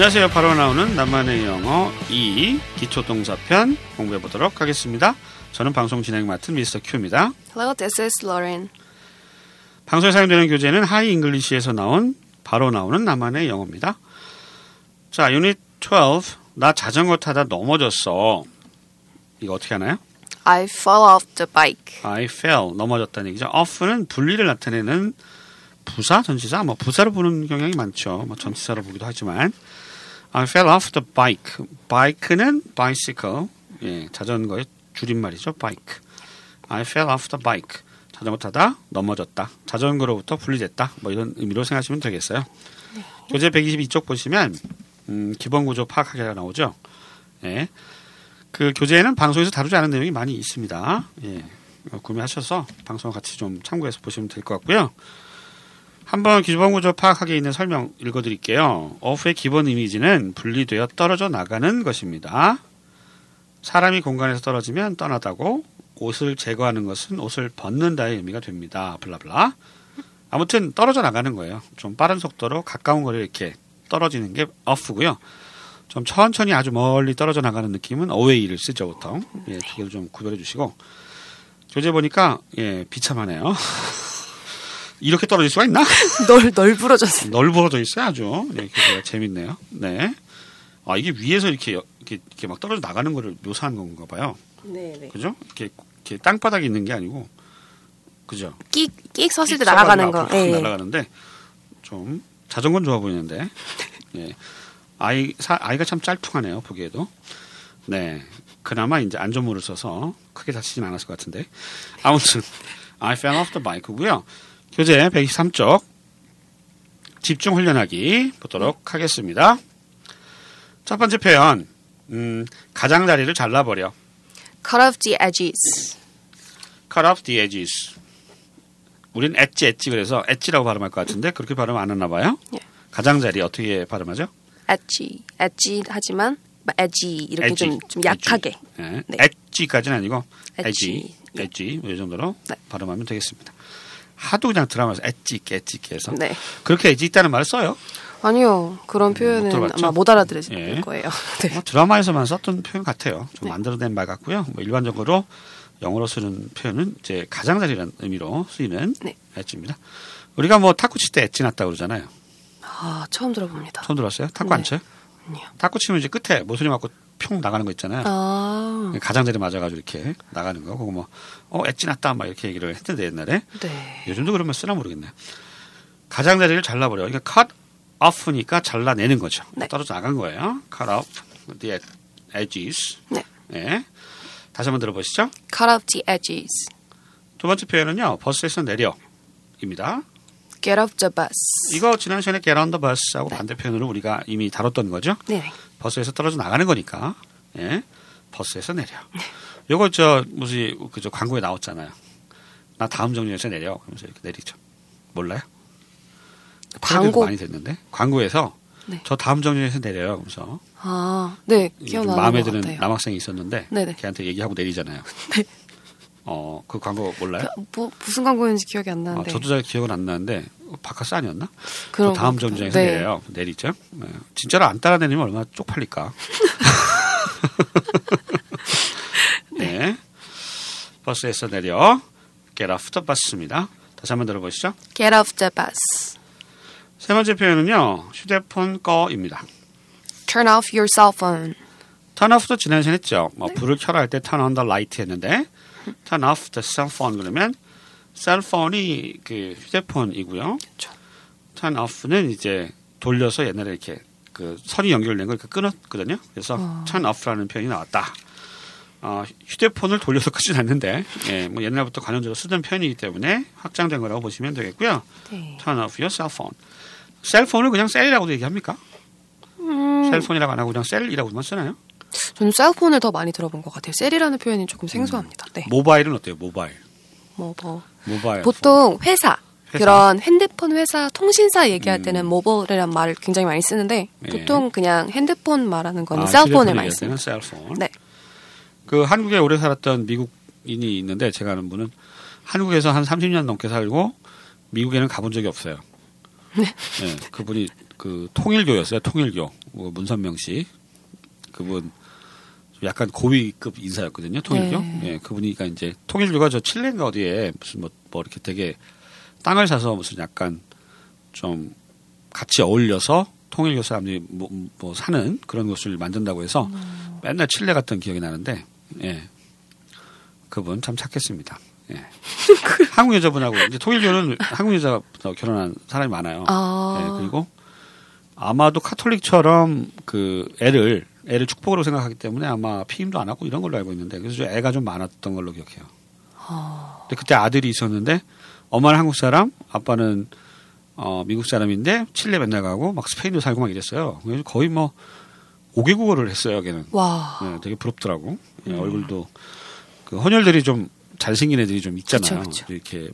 안녕하세요. 바로 나오는 나만의 영어 2 기초동사편 공부해 보도록 하겠습니다. 저는 방송 진행 맡은 Mr. Q입니다. Hello, this is Lauren. 방송에 사용되는 교재는 하이 잉글리시에서 나온 바로 나오는 나만의 영어입니다. 자, 유닛 12. 나 자전거 타다 넘어졌어. 이거 어떻게 하나요? I fell off the bike. I fell. 넘어졌다는 얘기죠. off는 분리를 나타내는 부사, 전치사, 뭐 부사로 보는 경향이 많죠. 뭐 전치사로 보기도 하지만 I fell off the bike. bike는 bicycle. 예, 자전거의 줄임말이죠. bike. I fell off the bike. 자전거 타다 넘어졌다. 자전거로부터 분리됐다. 뭐 이런 의미로 생각하시면 되겠어요. 교재 122쪽 보시면 음, 기본 구조 파악하기가 나오죠. 예. 그 교재에는 방송에서 다루지 않은 내용이 많이 있습니다. 예. 구매하셔서 방송 같이 좀 참고해서 보시면 될 것 같고요. 한번 기본 구조 파악하기에 있는 설명 읽어드릴게요. off의 기본 이미지는 분리되어 떨어져 나가는 것입니다. 사람이 공간에서 떨어지면 떠나다고 옷을 제거하는 것은 옷을 벗는다의 의미가 됩니다. 블라블라. 아무튼 떨어져 나가는 거예요. 좀 빠른 속도로 가까운 거리를 이렇게 떨어지는 게 off고요. 좀 천천히 아주 멀리 떨어져 나가는 느낌은 away를 쓰죠 보통. 예, 두 개를 좀 구별해 주시고 교재 보니까 예 비참하네요. 이렇게 떨어질 수가 있나? 널 널브러졌어. 넓어져 있어요 아주. 네, 교재가 재밌네요. 네. 아 이게 위에서 이렇게 이렇게, 이렇게 막 떨어져 나가는 거를 묘사한 건가 봐요. 네, 네. 그죠? 이렇게, 이렇게 땅바닥에 있는 게 아니고 그죠? 끽 끽 섰을 때삑 날아가는 거. 예. 날아가는데 좀 자전거는 좋아 보이는데 예. 아이 사, 아이가 참 짤퉁하네요 보기에도 네 그나마 이제 안전모를 써서 크게 다치진 않았을 것 같은데 아무튼 I fell off the bike고요 교재 123쪽 집중 훈련하기 보도록 하겠습니다 첫 번째 표현 음, 가장자리를 잘라버려 Cut off the edges. cut off the edges. 우린 엣지 엣지 그래서 엣지라고 발음할 것 같은데 그렇게 발음 안 하나 봐요? 예. 가장자리 어떻게 발음하죠? edgy. edgy 하지만 이렇게 엣지, 좀, 좀 약하게. 예. 네. 엣지까지는 아니고 엣지, 엣지. 예. 엣지 이 정도로 네. 발음하면 되겠습니다. 하도 그냥 드라마에서 엣지 있게 엣지 있게 해서 네. 그렇게 엣지 있다는 말을 써요. 아니요. 그런 표현은 들어봤죠? 아마 못 알아들으실 예. 거예요. 네. 뭐 드라마에서만 썼던 표현 같아요. 좀 네. 만들어낸 말 같고요. 뭐 일반적으로 영어로 쓰는 표현은 이제 가장자리라는 의미로 쓰이는 네. 엣지입니다. 우리가 뭐 탁구 칠 때 엣지 났다 고 그러잖아요. 아, 처음 들어봅니다. 손 들었어요? 탁구 안 네. 쳐요? 아니요. 탁구 치면 이제 끝에 모서리 맞고 평 나가는 거 있잖아요. 아. 가장자리 맞아가지고 이렇게 나가는 거. 그거 뭐, 어, 엣지 났다. 막 이렇게 얘기를 했는데 옛날에. 네. 요즘도 그러면 쓰나 모르겠네요. 가장자리를 잘라버려. 그러니까 cut off니까 잘라내는 거죠. 네. 떨어져 나간 거예요. cut off the edges. 네. 네. 다시 한번 들어보시죠. Cut off the edges. 두 번째 표현은요. 버스에서 내려. 입니다. Get off the bus. 이거 지난 시간에 get on the bus하고 반대 표현으로 우리가 이미 다뤘던 거죠. 네. 버스에서 떨어져 나가는 거니까 예 버스에서 내려. 요거 저 무슨 그저 광고에 나왔잖아요. 나 다음 정류장에서 내려. 그러면서 이렇게 내리죠. 몰라요? 광고. 많이 됐는데 광고에서 네. 저 다음 정류장에서 내려요. 그러면서 아, 네. 좀 기억나는 마음에 것 드는. 남학생이 있었는데 네네. 걔한테 얘기하고 내리잖아요. 네. 어 그 광고 몰라요? 뭐, 무슨 광고인지 기억이 안 어, 나는데. 저도 잘 기억은 안 나는데 어, 바카스 아니었나? 저 다음. 정류장에서 네. 내려요. 내리죠. 네. 진짜로 안 따라내리면 얼마나 쪽팔릴까. 네. 버스에서 내려 get off the bus입니다. 다시 한번 들어보시죠. Get off the bus. 세 번째 표현은요. 휴대폰 꺼입니다. Turn off your cell phone. turn off도 지난 시간 했죠. 뭐 불을 켜라 할 때 turn on the light 했는데 turn off the cell phone 그러면 셀폰이 그 휴대폰이고요. 그렇죠. turn off는 이제 돌려서 옛날에 이렇게 그 선이 연결된 걸 이렇게 끊었거든요. 그래서 어. turn off라는 표현이 나왔다. 어, 휴대폰을 돌려서 끄진 않는데 예, 뭐 옛날부터 관용적으로 쓰던 표현이기 때문에 확장된 거라고 보시면 되겠고요. 네. turn off your cell phone. 셀폰을 그냥 셀이라고도 얘기합니까? 음, 셀폰이라고 안 하고 그냥 셀이라고만 쓰나요? 저는 셀폰을 더 많이 들어본 것 같아요. 셀이라는 표현이 조금 생소합니다. 네. 모바일은 어때요? 모바일. 뭐, 뭐. 모바일. 보통 회사, 회사? 그런 핸드폰 회사, 통신사 얘기할 음. 때는 모바일이란 말을 굉장히 많이 쓰는데 네. 보통 그냥 핸드폰 말하는 거는 아, 셀폰을 많이 씁니다. 셀폰. 네. 그 한국에 오래 살았던 미국인이 있는데 제가 아는 분은 한국에서 한 30년 넘게 살고 미국에는 가본 적이 없어요. 네. 그분이 그 통일교였어요. 통일교 뭐 문선명 씨 그분 좀 약간 고위급 인사였거든요. 통일교. 네. 예, 그분이니까 이제 통일교가 저 칠레인가 어디에 무슨 뭐, 뭐 이렇게 되게 땅을 사서 무슨 약간 좀 같이 어울려서 통일교 사람들이 뭐, 뭐 사는 그런 곳을 만든다고 해서 맨날 칠레 갔던 기억이 나는데 예. 그분 참 착했습니다. 예. 한국 여자분하고 이제 통일교는 한국 여자분하고 결혼한 사람이 많아요. 아. 예, 그리고 아마도 카톨릭처럼 그 애를 애를 축복으로 생각하기 때문에 아마 피임도 안 하고 이런 걸로 알고 있는데 그래서 애가 좀 많았던 걸로 기억해요. 근데 그때 아들이 있었는데 엄마는 한국 사람, 아빠는 어, 미국 사람인데 칠레 맨날 가고 막 스페인도 살고 막 이랬어요. 그래서 거의 뭐 5개국어를 했어요, 걔는. 와. 네, 되게 부럽더라고. 예, 얼굴도 그 헌혈들이 좀 잘생긴 애들이 좀 있잖아요. 그쵸, 그쵸. 이렇게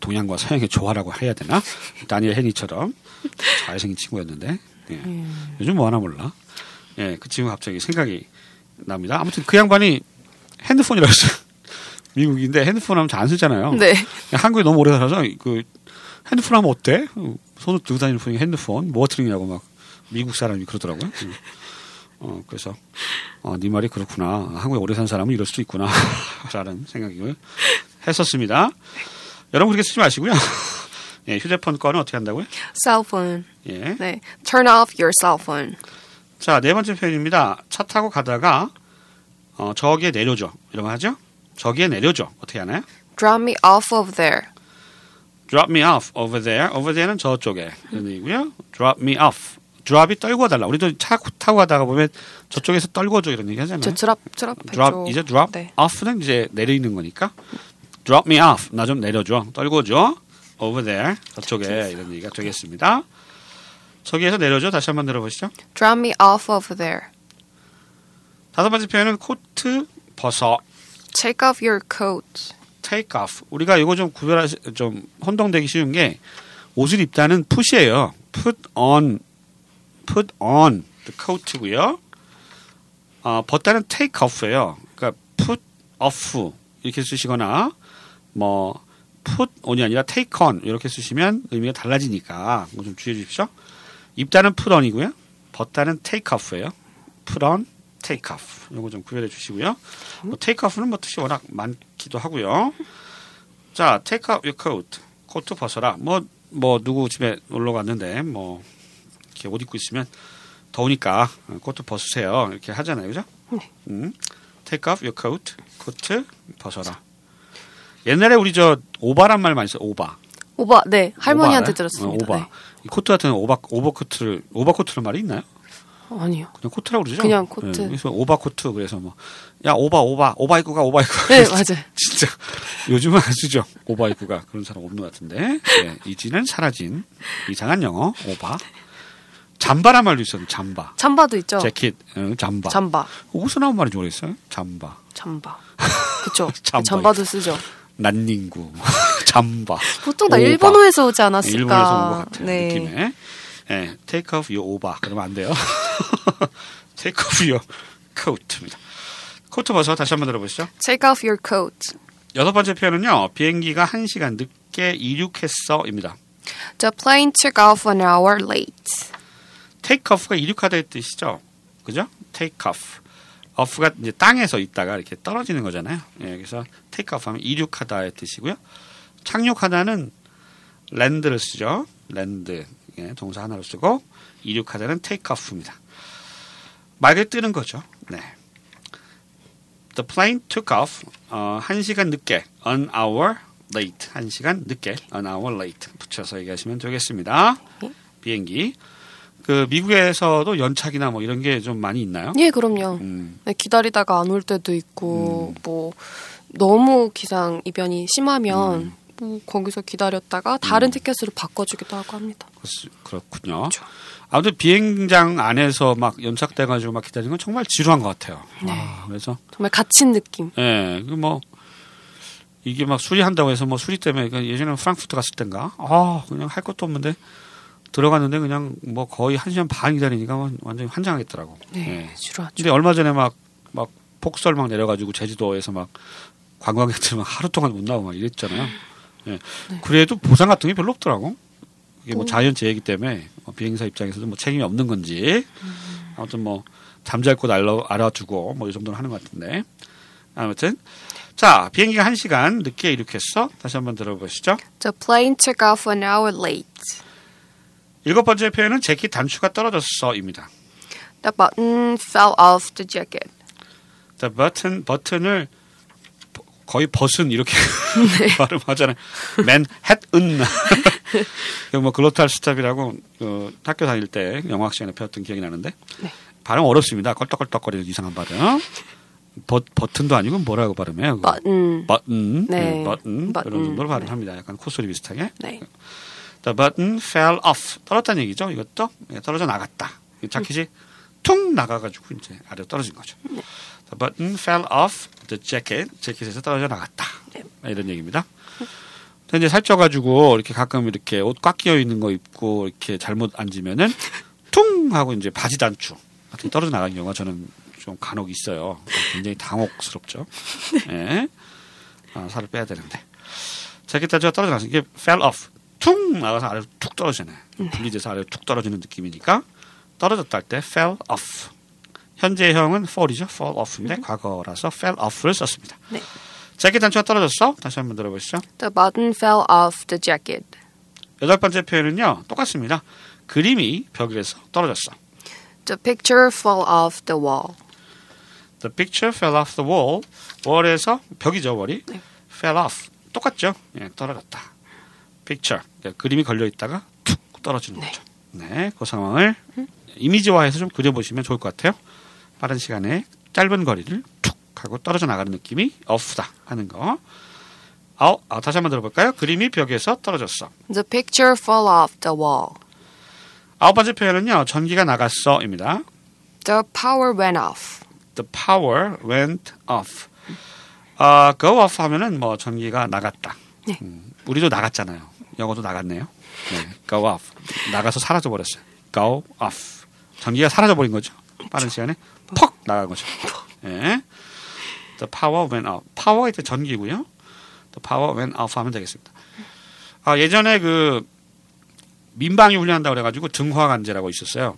동양과 서양의 조화라고 해야 되나? 다니엘 헤니처럼 잘생긴 친구였는데 예. 요즘 뭐 하나 몰라. 예, 그 친구 갑자기 생각이 납니다. 아무튼 그 양반이 핸드폰이라고 했어요. 미국인데 핸드폰 하면 잘 안 쓰잖아요. 네. 한국에 너무 오래 살아서 그 핸드폰 하면 어때? 손을 들고 다니는 분이 핸드폰 모어트링이라고 막 미국 사람이 그러더라고요. 음. 어 그래서 어, 네 말이 그렇구나. 한국에 오래 산 사람은 이럴 수도 있구나라는 생각을 했었습니다. 여러분 그렇게 쓰지 마시고요. 예, 휴대폰 거는 어떻게 한다고요? cellphone. 예. 네. Turn off your cell phone. 자, 네 번째 표현입니다. 차 타고 가다가 어, 저기에 내려줘. 이런 거 하죠? 저기에 내려줘. 어떻게 하나요? Drop me off of there. Drop me off over there. over there는 저쪽에 이런 얘기고요. Drop me off. drop이 떨궈 달라. 우리도 차 타고 가다가 보면 저쪽에서 떨궈 줘 이런 얘기 하잖아요. 저 드랍 드랍 drop 이제 drop 네. off는 이제 내리는 거니까 drop me off. 나 좀 내려 줘. 떨궈 줘. over there. 저쪽에 이런 얘기가 되겠습니다. 저기에서 내려줘. 다시 한번 들어보시죠. Drop me off of there. 다섯 번째 표현은 코트 벗어. Take off your coat. take off. 우리가 이거 좀 구별하 좀 혼동되기 쉬운 게 옷을 입다는 put이에요. put on, put on the coat고요. 어, 벗다는 take off예요. 그러니까 put off 이렇게 쓰시거나 뭐 put on이 아니라 take on 이렇게 쓰시면 의미가 달라지니까 좀 주의해 주십시오. 입다는 put on이고요. 벗다는 take off예요. put on, take off. 이거 좀 구별해 주시고요. 뭐 take off는 뭐 뜻이 워낙 많기도 하고요. 자, take off your coat. 코트 벗어라. 뭐, 뭐, 누구 집에 놀러 갔는데, 뭐, 이렇게 옷 입고 있으면 더우니까 코트 벗으세요. 이렇게 하잖아요. 그죠? 네. 음. take off your coat. 코트 벗어라. 옛날에 우리 저 오바란 말 많이 써. 오바. 오바. 네. 할머니한테 오바를? 들었습니다. 어, 오바. 네. 이 코트 같은 오바 오버코트를 오버코트는 말이 있나요? 어, 아니요. 그냥 코트라고 그러죠. 그냥 코트. 네, 그래서 오바 코트 그래서 뭐 야 오바 오바 오바 입고 가 오바 입고 가. 네, 맞아요. 진짜 요즘은 안 쓰죠. 오바 입고 가 그런 사람 없는 것 같은데 예, 이제는 사라진 이상한 영어 오바 잠바란 말도 있었는데 잠바 잠바도 있죠. 재킷 어, 잠바 잠바. 어디서 나온 말인지 모르겠어요. 잠바 잠바. 그쵸. 잠바. 잠바도 쓰죠. 난닝구 잠바 보통 다 오바. 일본어에서 오지 않았을까. 일본에서 온 것 같은 네. 느낌에 예, take off your 오바 그러면 안 돼요. take off your coat입니다. 코트 벗어 다시 한번 들어보시죠. Take off your coat. 여섯 번째 표현은요. 비행기가 한 시간 늦게 이륙했어입니다. The plane took off an hour late. take off가 이륙하다의 뜻이죠. 그죠? take off. off가 이제 땅에서 있다가 이렇게 떨어지는 거잖아요. 예, 그래서 take off 하면 이륙하다의 뜻이고요. 착륙하다는 land를 쓰죠. land. 예, 동사 하나로 쓰고 이륙하다는 take off입니다. 맑게 뜨는 거죠. 네. The plane took off 어, 한 시간 늦게 an hour late 한 시간 늦게 an hour late 붙여서 얘기하시면 되겠습니다. 비행기 그 미국에서도 연착이나 뭐 이런 게 좀 많이 있나요? 예, 그럼요. 음, 네, 기다리다가 안 올 때도 있고, 뭐, 너무 기상 이변이 심하면, 음. 뭐, 거기서 기다렸다가 다른 티켓으로 바꿔주기도 하고 합니다. 그렇- 그렇군요. 그렇죠. 아무튼 비행장 안에서 막 연착돼가지고 막 기다리는 건 정말 지루한 것 같아요. 네. 아, 그래서 정말 갇힌 느낌. 예, 그뭐 이게 막 수리한다고 해서 뭐 수리 때문에 그 예전에 프랑크푸르트 갔을 땐가 아 그냥 할 것도 없는데 들어갔는데 그냥 뭐 거의 한 시간 반 기다리니까 완전히 환장하겠더라고. 네, 예. 지루하죠. 근데 얼마 전에 막 막 폭설 막 내려가지고 제주도에서 막 관광객들 막 하루 동안 못 나오고 막 이랬잖아요. 예. 네. 그래도 보상 같은 게 별로 없더라고. 이게 뭐 자연재해이기 때문에 뭐 비행사 입장에서도 뭐 책임이 없는 건지 아무튼 뭐 잠잘 곳 알아, 알아두고 뭐 이 정도는 하는 것 같은데 아무튼 자 비행기가 한 시간 늦게 이륙했어 다시 한번 들어보시죠 The plane took off an hour late. 일곱 번째 표현은 재킷 단추가 떨어졌어입니다 The button fell off the jacket. 자 버튼 버튼을 버- 거의 벗은 이렇게 발음하잖아요 맨햇은 뭐 glottal stop이라고 어, 학교 다닐 때 영어학 시간에 배웠던 기억이 나는데 네. 발음 어렵습니다 껄떡껄떡거리는 이상한 발음 버, 버튼도 아니고 뭐라고 발음해요? Button. 버튼, 네. 네, 버튼 버튼. 이런 정도로 발음합니다. 약간 콧소리 비슷하게. 네. The button fell off. 떨어졌다는 얘기죠. 이것도 예, 떨어져 나갔다. 이 자켓이 퉁 나가가지고 이제 아래로 떨어진 거죠. The button fell off the jacket. 재킷에서 떨어져 나갔다. 네. 이런 얘기입니다. 또 이제 살쪄가지고 이렇게 가끔 이렇게 옷 꽉 끼어 있는 거 입고 이렇게 잘못 앉으면은 퉁 하고 이제 바지 단추 같은 게 떨어져 나가는 경우가 저는 좀 간혹 있어요. 굉장히 당혹스럽죠. 예. 아, 살을 빼야 되는데. 재킷 단추가 떨어져 나서 이게 fell off. 퉁 나가서 아래로 툭 떨어지네. 분리돼서 아래로 툭 떨어지는 느낌이니까 떨어졌다 할 때 fell off. 현재형은 fall이죠. fall off인데 과거라서 fell off를 썼습니다. 네. 재킷 단추가 떨어졌어. 다시 한번 들어보시죠. The button fell off the jacket. 여덟 번째 표현은요. 똑같습니다. 그림이 벽에서 떨어졌어. The picture fell off the wall. The picture fell off the wall. 월에서 벽이죠, 월이. 네. fell off. 똑같죠? 예, 떨어졌다. picture. 그러니까 그림이 걸려 있다가 툭 떨어지는 네. 거죠. 네, 그 상황을 이미지화해서 좀 그려보시면 좋을 것 같아요. 빠른 시간에 짧은 거리를 툭 하고 떨어져 나가는 느낌이 off다 하는 거. 아, 아, 다시 한번 들어볼까요? 그림이 벽에서 떨어졌어. The picture fell off the wall. 아홉 번째 표현은요, 전기가 나갔어입니다. The power went off. The power went off. 아, go off 하면은 뭐 전기가 나갔다. 네. 음, 우리도 나갔잖아요. 영어도 나갔네요. 네, go off. 나가서 사라져 버렸어요. go off. 전기가 사라져 버린 거죠. 빠른 시간에 퍽 나간 거죠. 예. The power went off. 파워가 이때 전기고요. The power went off 하면 되겠습니다. 아, 예전에 그 민방위 훈련한다고 그래가지고 등화관제라고 있었어요.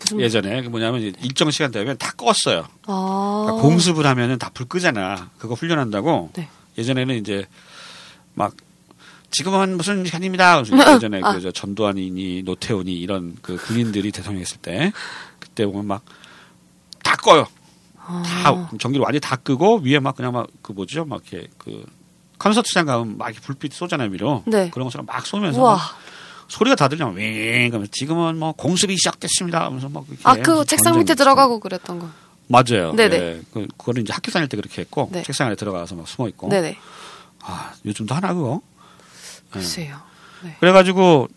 무슨 예전에 그 뭐냐면 이제 일정 시간 되면 다 껐어요. 아. 그러니까 공습을 하면은 다 불 끄잖아. 그거 훈련한다고. 네. 예전에는 이제 막 지금은 무슨 시간입니다. 그래서 예전에 아. 그저 전두환이니 노태우니 이런 그 군인들이 대통령 했을 때 그때 보면 막 다 꺼요. 아. 다 전기를 완전히 다 끄고 위에 막 그냥 막 그 뭐죠? 막 이렇게 그 콘서트장 가면 막 불빛 쏘잖아요 위로. 네. 그런 것처럼 막 쏘면서. 막 소리가 다 들리면 윙 그러면서 지금은 뭐 공습이 시작됐습니다. 하면서 막 이렇게 아, 그 무슨 책상 밑에 들어가고 그랬던 거. 맞아요. 네네. 네. 그, 그거는 이제 학교 다닐 때 그렇게 했고 네. 책상 안에 들어가서 막 숨어 있고. 네네. 아 요즘도 하나 그거. 네. 글쎄요. 그래가지고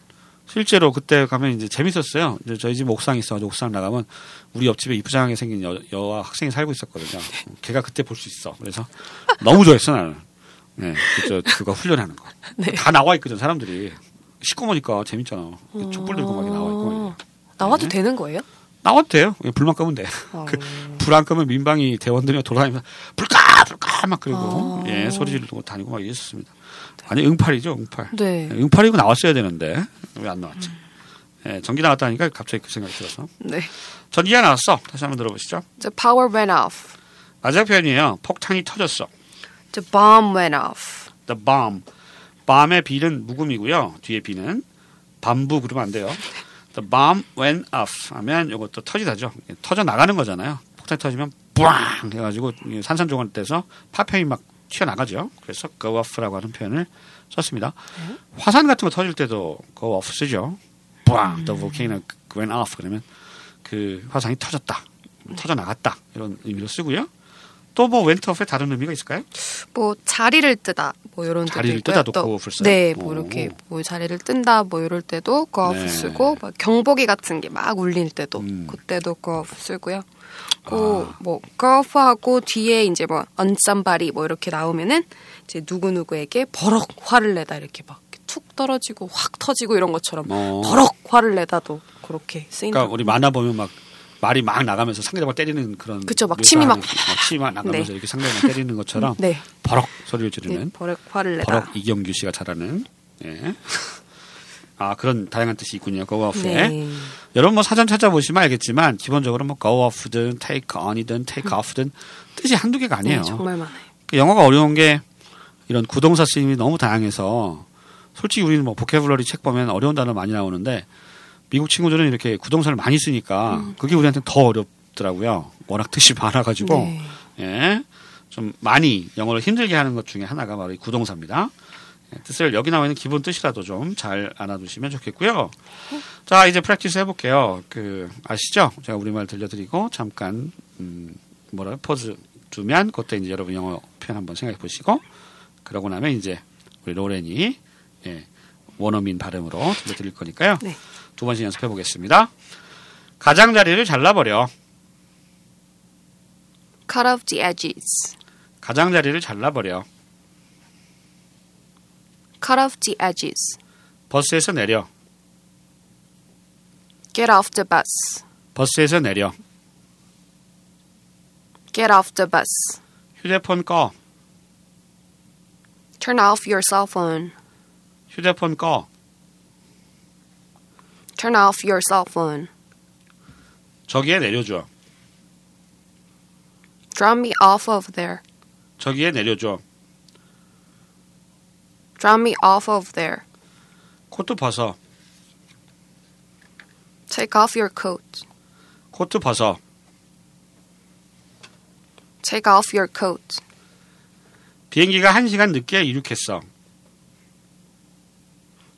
실제로 그때 가면 이제 재밌었어요. 이제 저희 집 옥상이 있어가지고 옥상 나가면 우리 옆집에 이쁘장하게 생긴 여, 여와 학생이 살고 있었거든요. 걔가 그때 볼 수 있어. 그래서 너무 좋아했어 나는. 네, 그저 그거 훈련하는 거. 네. 다 나와 있거든 사람들이. 식구머니까 재밌잖아. 촛불 들고 막 나와 있고. 막 이래. 나와도 네. 되는 거예요? 나와도 돼요. 불만 끄면 돼. 어. 불안 끄면 민방위 대원들이 돌아다니면서 불까 불까 막 그러고 아. 예 소리 지르고 다니고 막 이랬었습니다. 아니 응팔이죠 응팔. 네. 응팔이고 나왔어야 되는데 왜 안 나왔지? 예, 전기 나왔다니까 갑자기 그 생각이 들어서 네. 전기가 나왔어. 다시 한번 들어보시죠. The power went off. 마지막 표현이에요. 폭탄이 터졌어. The bomb went off. The bomb. 밤의 비는 묵음이고요. 뒤에 비는 밤부 그러면 안 돼요. The bomb went off 하면 이것도 터지다죠. 터져 나가는 거잖아요. 폭탄이 터지면 뿌앙 해가지고 산산조각 떼서 파편이 막 튀어나가죠. 그래서 go off라고 하는 표현을 썼습니다. 화산 같은 거 터질 때도 go off 쓰죠. 뿌앙 the volcano went off 그러면 그 화산이 터졌다. 터져 나갔다. 이런 의미로 쓰고요. 또뭐 went off의 다른 의미가 있을까요? 뭐 자리를 뜨다 뭐 이런 자리를 또 go off를 써요? 네, 뭐 오. 이렇게 뭐 자리를 뜬다 뭐 이럴 때도 off 네. 쓰고 막 경보기 같은 게 막 울릴 때도 음. 그때도 off 쓰고요. 아. 그뭐 go off하고 뒤에 이제 뭐 somebody 뭐 이렇게 나오면은 이제 누구 누구에게 버럭 화를 내다 이렇게 막 툭 떨어지고 확 터지고 이런 것처럼 어. 버럭 화를 내다도 그렇게 쓰인다. 그러니까 우리 만화 보면 막 말이 막 나가면서 상대방을 때리는 그런 그쵸, 막 침이 막- 침이 막 나가면서 네. 이렇게 상대방 때리는 것처럼 네. 버럭 소리를 네, 지르는 버럭 화를 내다. 버럭 이경규 씨가 잘하는 예. 아 그런 다양한 뜻이 있군요. go off에. 네. 여러분 뭐 사전 찾아보시면 알겠지만 기본적으로 뭐 go off든 take on이든 take off든 뜻이 한두 개가 아니에요. 네, 정말 많아요. 그 영어가 어려운 게 이런 구동사 쓰임이 너무 다양해서 솔직히 우리는 뭐 보케블러리 책 보면 어려운 단어 많이 나오는데 미국 친구들은 이렇게 구동사를 많이 쓰니까 그게 우리한테 더 어렵더라고요. 워낙 뜻이 많아가지고 네. 예, 좀 많이 영어를 힘들게 하는 것 중에 하나가 바로 이 구동사입니다. 예, 뜻을 여기 나와 있는 기본 뜻이라도 좀 잘 알아두시면 좋겠고요. 자 이제 프랙티스 해볼게요. 그 아시죠? 제가 우리말 들려드리고 잠깐 음, 뭐라 포즈 두면 그때 이제 여러분 영어 표현 한번 생각해 보시고 그러고 나면 이제 우리 로렌이 예, 원어민 발음으로 들려드릴 거니까요. 네. 두 번씩 연습해 보겠습니다. 가장자리를 잘라버려. cut off the edges. 가장자리를 잘라버려. cut off the edges. 버스에서 내려. get off the bus. 버스에서 내려. get off the bus. 휴대폰 꺼. turn off your cell phone. 휴대폰 꺼. turn off your cell phone. 저기에 내려줘. drop me off of there. 저기에 내려줘. drop me off of there. 코트 벗어. take off your coat. 코트 벗어. take off your coat. 비행기가 한 시간 늦게 이륙했어.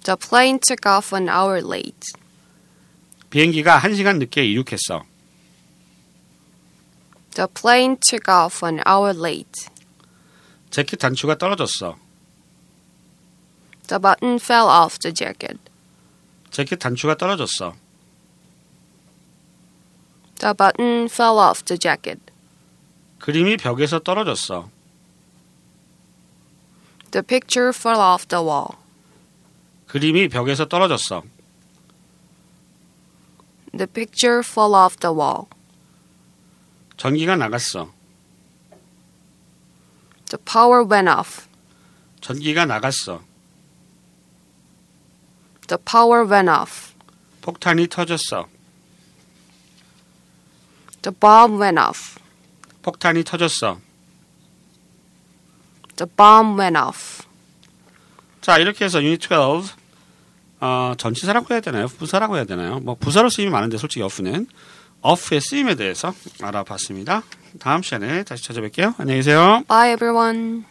the plane took off an hour late. 비행기가 한 시간 늦게 이륙했어. the plane took off an hour late. 재킷 단추가 떨어졌어. the button fell off the jacket. 재킷 단추가 떨어졌어. the button fell off the jacket. 그림이 벽에서 떨어졌어. the picture fell off the wall. 그림이 벽에서 떨어졌어. the picture fell off the wall. 전기가 나갔어. the power went off. 전기가 나갔어. the power went off. 폭탄이 터졌어. the bomb went off. 폭탄이 터졌어. the bomb went off. 자, 이렇게 해서 유닛 12 어, 전치사라고 해야 되나요? 부사라고 해야 되나요? 뭐 부사로 쓰임이 많은데 솔직히 off는 off의 쓰임에 대해서 알아봤습니다. 다음 시간에 다시 찾아뵐게요. 안녕히 계세요. Bye everyone.